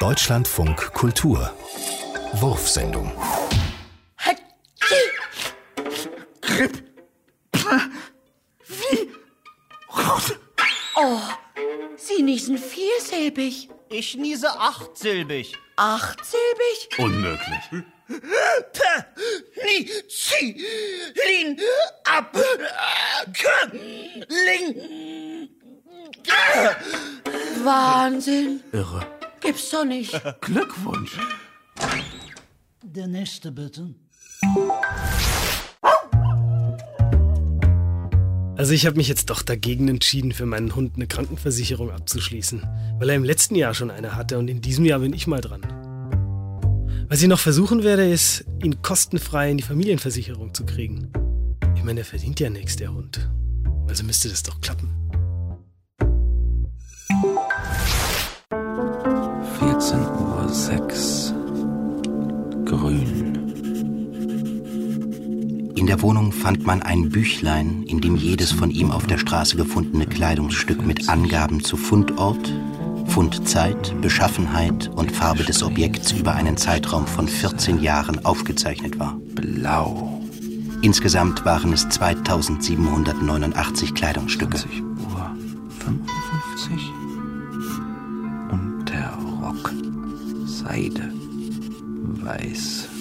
Deutschlandfunk Kultur Wurfsendung Grip. Wie? Oh, Sie niesen viersilbig. Ich niese achtsilbig. Achtsilbig? Unmöglich. Ni, Zi, Lin, Ab, Ling. Wahnsinn. Irre. Gibt's doch nicht. Glückwunsch. Der nächste bitte. Also ich habe mich jetzt doch dagegen entschieden, für meinen Hund eine Krankenversicherung abzuschließen, weil er im letzten Jahr schon eine hatte und in diesem Jahr bin ich mal dran. Was ich noch versuchen werde, ist, ihn kostenfrei in die Familienversicherung zu kriegen. Ich meine, er verdient ja nichts, der Hund. Also müsste das doch klappen. 14.06 Uhr. Grün. In der Wohnung fand man ein Büchlein, in dem jedes von ihm auf der Straße gefundene Kleidungsstück mit Angaben zu Fundort, Fundzeit, Beschaffenheit und Farbe des Objekts über einen Zeitraum von 14 Jahren aufgezeichnet war. Blau. Insgesamt waren es 2789 Kleidungsstücke. Rock. Seide. Weiß.